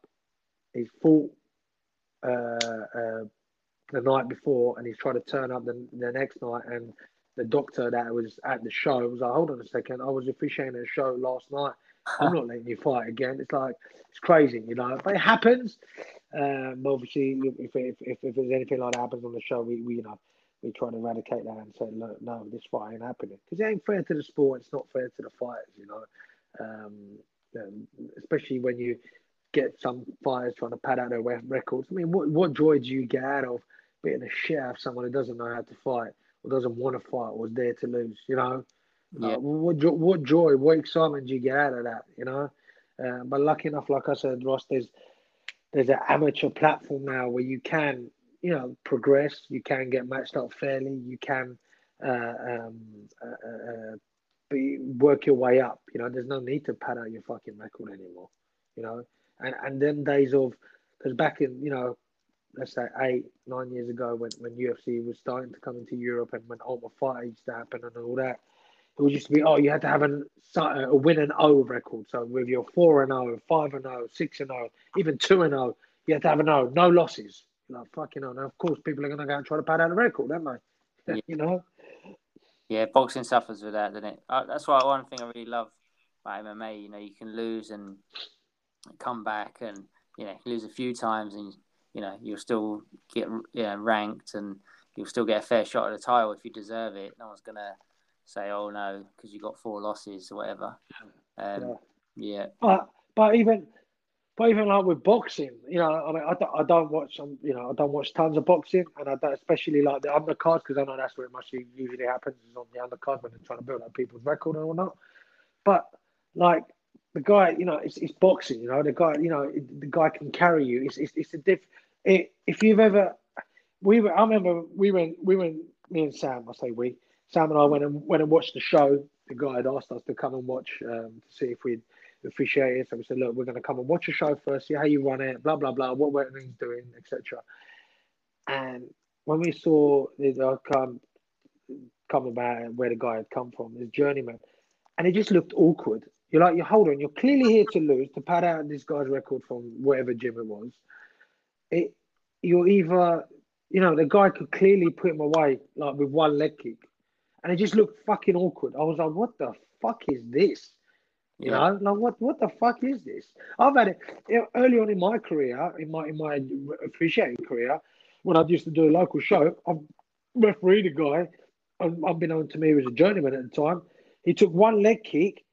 [SPEAKER 2] he's fought uh, uh, the night before, and he's trying to turn up the, the next night, and the doctor that was at the show was like, "Hold on a second, I was officiating a show last night. I'm <laughs> not letting you fight again." It's like it's crazy, you know, but it happens. Um, obviously, if, if, if, if there's anything like that happens on the show, we, we you know we try to eradicate that and say, look, no, this fight ain't happening because it ain't fair to the sport. It's not fair to the fighters, you know. Um, um, especially when you get some fighters trying to pad out their records. I mean, what what joy do you get out of beating a shit out of someone who doesn't know how to fight or doesn't want to fight or is there to lose? You know, yeah. what what joy, what excitement do you get out of that? You know. Uh, but lucky enough, like I said, Ross, there's there's an amateur platform now where you can, you know, progress. You can get matched up fairly. You can uh, um, uh, uh, be work your way up. You know, there's no need to pad out your fucking record anymore. You know, and and them days of because back in you know, let's say eight nine years ago when when UFC was starting to come into Europe and when Ultimate Fight used to happen and all that. It was used to be, oh, you had to have an, a win and O record. So with your 4 and 0, 5 and 0, 6 and 0, even 2 and 0, you had to have an O, no losses. Like, fucking. Now, of course, people are going to go and try to pad out a record, don't they? <laughs> Yeah. you know?
[SPEAKER 1] Yeah, boxing suffers with that, doesn't it? Uh, that's why one thing I really love about MMA. You know, you can lose and come back, and you know, lose a few times, and you know, you'll still get you know, ranked, and you'll still get a fair shot at the title if you deserve it. No one's gonna say, "Oh no," because you got four losses or whatever. Um, yeah. yeah.
[SPEAKER 2] But but even but even like with boxing, you know, I mean, I don't, I don't watch some, you know, I don't watch tons of boxing, and I don't especially like the undercards because I know that's where it must usually happens is on the undercard when they're trying to build up people's record and whatnot. But like the guy, you know, it's, it's boxing. You know, the guy, you know, the guy can carry you. It's it's, it's a diff. It, if you've ever, we were, I remember we went, we went, me and Sam, I say we, Sam and I went and went and watched the show. The guy had asked us to come and watch um, to see if we'd officiate it. So we said, look, we're going to come and watch a show first, see how you run it, blah blah blah, what Wetting's doing, etc. And when we saw the come come about where the guy had come from, his journeyman, and it just looked awkward. You're like, you hold on, you're clearly here to lose, to pad out this guy's record from whatever gym it was. It, you're either, you know, the guy could clearly put him away like with one leg kick, and it just looked fucking awkward. I was like, what the fuck is this? You yeah. know, like what what the fuck is this? I've had it you know, early on in my career, in my in my officiating career, when I used to do a local show, I've refereed a guy, unbeknown to me, he was a journeyman at the time. He took one leg kick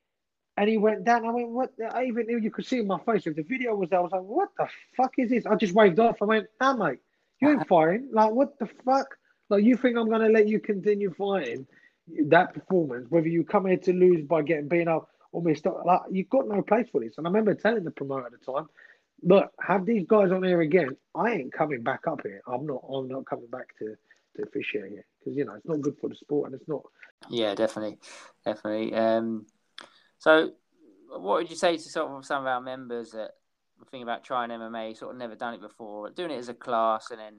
[SPEAKER 2] and he went down. I went, what? I even you could see in my face if the video was there. I was like, what the fuck is this? I just waved off. I went, nah, mate, you ain't fighting. Like, what the fuck? Like, you think I'm gonna let you continue fighting that performance, whether you come here to lose by getting beaten up? almost like you've got no place for this. And I remember telling the promoter at the time, look, have these guys on here again. I ain't coming back up here. I'm not. I'm not coming back to to officiate here because you know it's not good for the sport and it's not.
[SPEAKER 1] Yeah, definitely, definitely. Um, so, what would you say to sort of some of our members that think about trying MMA, sort of never done it before, doing it as a class, and then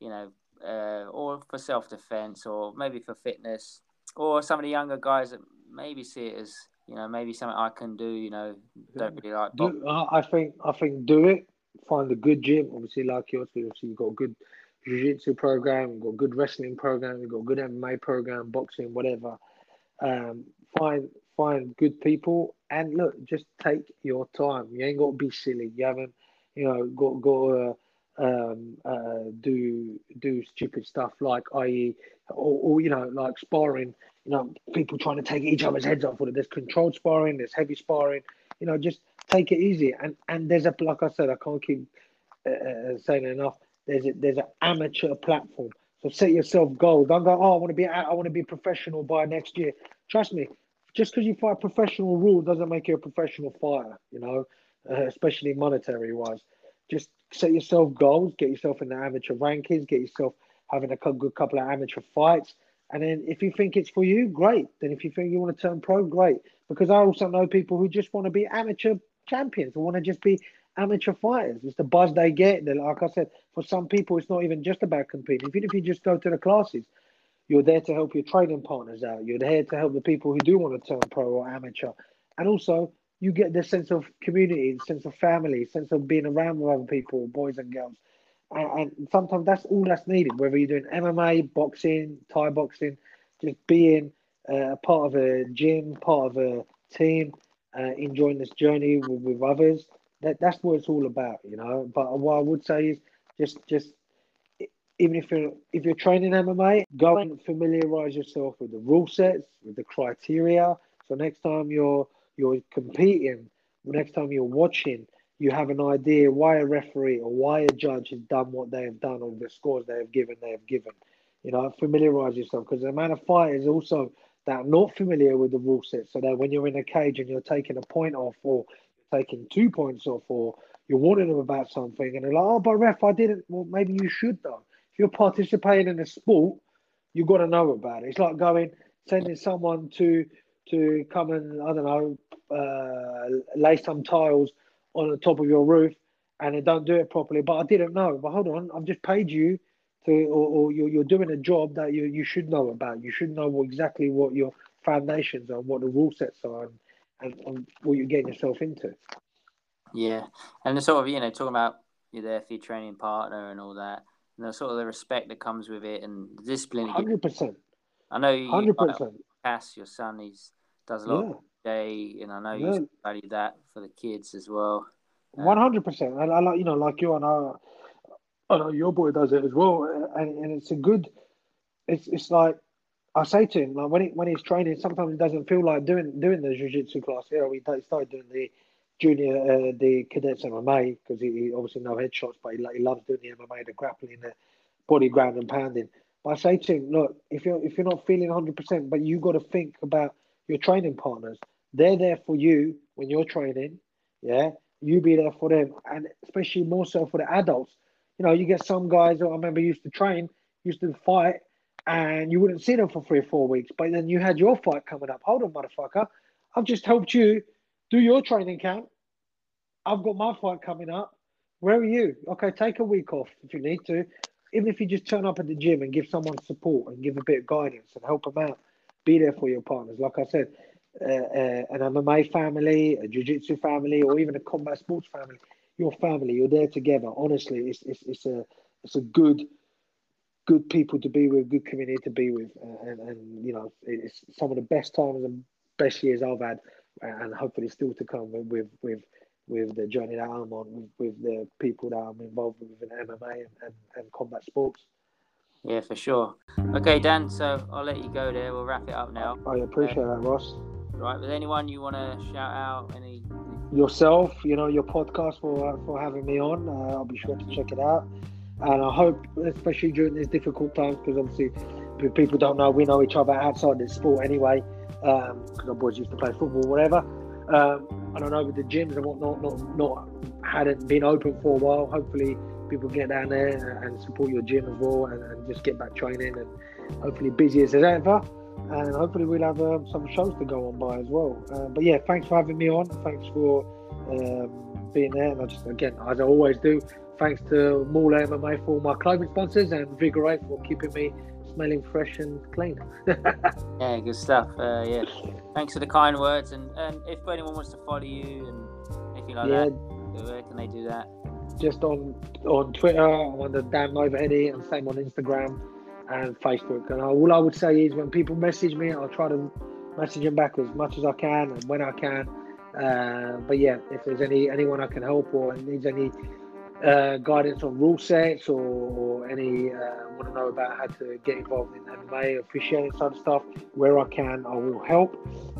[SPEAKER 1] you know, uh, or for self defense, or maybe for fitness, or some of the younger guys that maybe see it as you know, maybe something I can do. You know, don't really like.
[SPEAKER 2] Do, I think I think do it. Find a good gym. Obviously, like yours, obviously you've got a good jiu-jitsu program, you've got a good wrestling program, you've got a good MMA program, boxing, whatever. Um, find find good people and look, just take your time. You ain't got to be silly. You haven't, you know, got got to um, uh, do do stupid stuff like, i.e., or, or you know, like sparring you know, people trying to take each other's heads off it. There's controlled sparring, there's heavy sparring. You know, just take it easy. And and there's a like I said, I can't keep uh, uh saying enough. There's a, there's an amateur platform. So set yourself goals. Don't go. Oh, I want to be I want to be professional by next year. Trust me. Just because you fight professional rule doesn't make you a professional fighter. You know, uh, especially monetary wise. Just set yourself goals. Get yourself in the amateur rankings. Get yourself having a good couple of amateur fights and then if you think it's for you, great. Then if you think you want to turn pro, great. Because I also know people who just want to be amateur champions, who want to just be amateur fighters. It's the buzz they get. They're, like I said, for some people, it's not even just about competing. Even if you just go to the classes, you're there to help your training partners out. You're there to help the people who do want to turn pro or amateur. And also, you get the sense of community, sense of family, sense of being around with other people, boys and girls and, and sometimes that's all that's needed. Whether you're doing MMA, boxing, Thai boxing, just being uh, a part of a gym, part of a team, uh, enjoying this journey with, with others. That that's what it's all about, you know. But what I would say is just just even if you're if you're training MMA, go and familiarize yourself with the rule sets, with the criteria. So next time you're you're competing, next time you're watching, you have an idea why a referee or why a judge has done what they have done or the scores they have given, they have given. You know, familiarize yourself because the amount of fighters also that not familiar with the rule set. So that when you're in a cage and you're taking a point off or taking two points off or you're warning them about something, and they're like, "Oh, but ref, I didn't." Well, maybe you should though. If you're participating in a sport, you've got to know about it. It's like going sending someone to to come and I don't know uh, lay some tiles on the top of your roof, and they don't do it properly. But I didn't know. But hold on, I've just paid you to, or, or you're, you're doing a job that you you should know about. You should know exactly what your foundations are, what the rule sets are, and, and, and what you're getting yourself into.
[SPEAKER 1] Yeah, and the sort of you know talking about you're there for your training partner and all that, and the sort of the respect that comes with it and the discipline.
[SPEAKER 2] Hundred percent.
[SPEAKER 1] I know.
[SPEAKER 2] Hundred percent.
[SPEAKER 1] Cass, your son, he's does a lot yeah. day, and I know yeah. you value that for the kids as well.
[SPEAKER 2] One hundred percent. And I like you know, like you, and I I know your boy does it as well, and, and it's a good. It's it's like I say to him, like when he when he's training, sometimes he doesn't feel like doing doing the jiu-jitsu class. Yeah, we started doing the junior, uh, the cadets MMA because he, he, obviously no headshots, but he, he loves doing the MMA, the grappling, the body ground and pounding. But I say to him, look, if you're if you're not feeling 100, percent but you got to think about your training partners. They're there for you when you're training. Yeah, you be there for them, and especially more so for the adults. You know, you get some guys that I remember used to train, used to fight, and you wouldn't see them for three or four weeks. But then you had your fight coming up. Hold on, motherfucker. I've just helped you do your training camp. I've got my fight coming up. Where are you? Okay, take a week off if you need to. Even if you just turn up at the gym and give someone support and give a bit of guidance and help them out, be there for your partners. Like I said, uh, uh, an MMA family, a jiu-jitsu family, or even a combat sports family, your family, you're there together. Honestly, it's, it's, it's a it's a good good people to be with, good community to be with, uh, and, and you know it's some of the best times and best years I've had, and hopefully still to come with with with the journey that I'm on, with, with the people that I'm involved with in MMA and, and, and combat sports.
[SPEAKER 1] Yeah, for sure. Okay, Dan. So I'll let you go there. We'll wrap it up now.
[SPEAKER 2] I appreciate that, Ross.
[SPEAKER 1] Right. with anyone you want to shout out? Any?
[SPEAKER 2] Yourself, you know, your podcast for for having me on. Uh, I'll be sure to check it out, and I hope, especially during these difficult times, because obviously people don't know we know each other outside this sport anyway. Because um, our boys used to play football, whatever. Um, I don't know with the gyms and whatnot, not not hadn't been open for a while. Hopefully, people get down there and support your gym as well, and, and just get back training and hopefully busy as ever and hopefully we'll have um, some shows to go on by as well. Uh, but yeah, thanks for having me on. Thanks for um, being there. And I just again, as I always do, thanks to Mauler MMA for my clothing sponsors and Vigor 8 for keeping me smelling fresh and clean. <laughs>
[SPEAKER 1] yeah, good stuff. Uh, yeah, thanks for the kind words. And, and if anyone wants to follow you and anything like yeah. that, where can they do that?
[SPEAKER 2] Just on on Twitter, on the Dan Movahedi, and same on Instagram and Facebook. And I, all I would say is when people message me, I'll try to message them back as much as I can and when I can. Uh, but yeah, if there's any anyone I can help or needs any uh, guidance on rule sets or, or any uh, want to know about how to get involved in MMA, officiating side of stuff, where I can, I will help.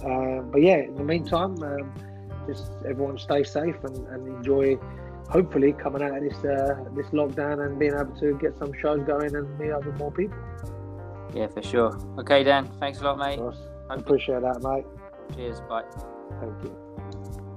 [SPEAKER 2] Um, but yeah, in the meantime, um, just everyone stay safe and, and enjoy hopefully coming out of this uh, this lockdown and being able to get some shows going and meet up with more people.
[SPEAKER 1] Yeah, for sure. Okay, Dan. Thanks a lot, mate.
[SPEAKER 2] I appreciate that, mate.
[SPEAKER 1] Cheers. Bye.
[SPEAKER 2] Thank you.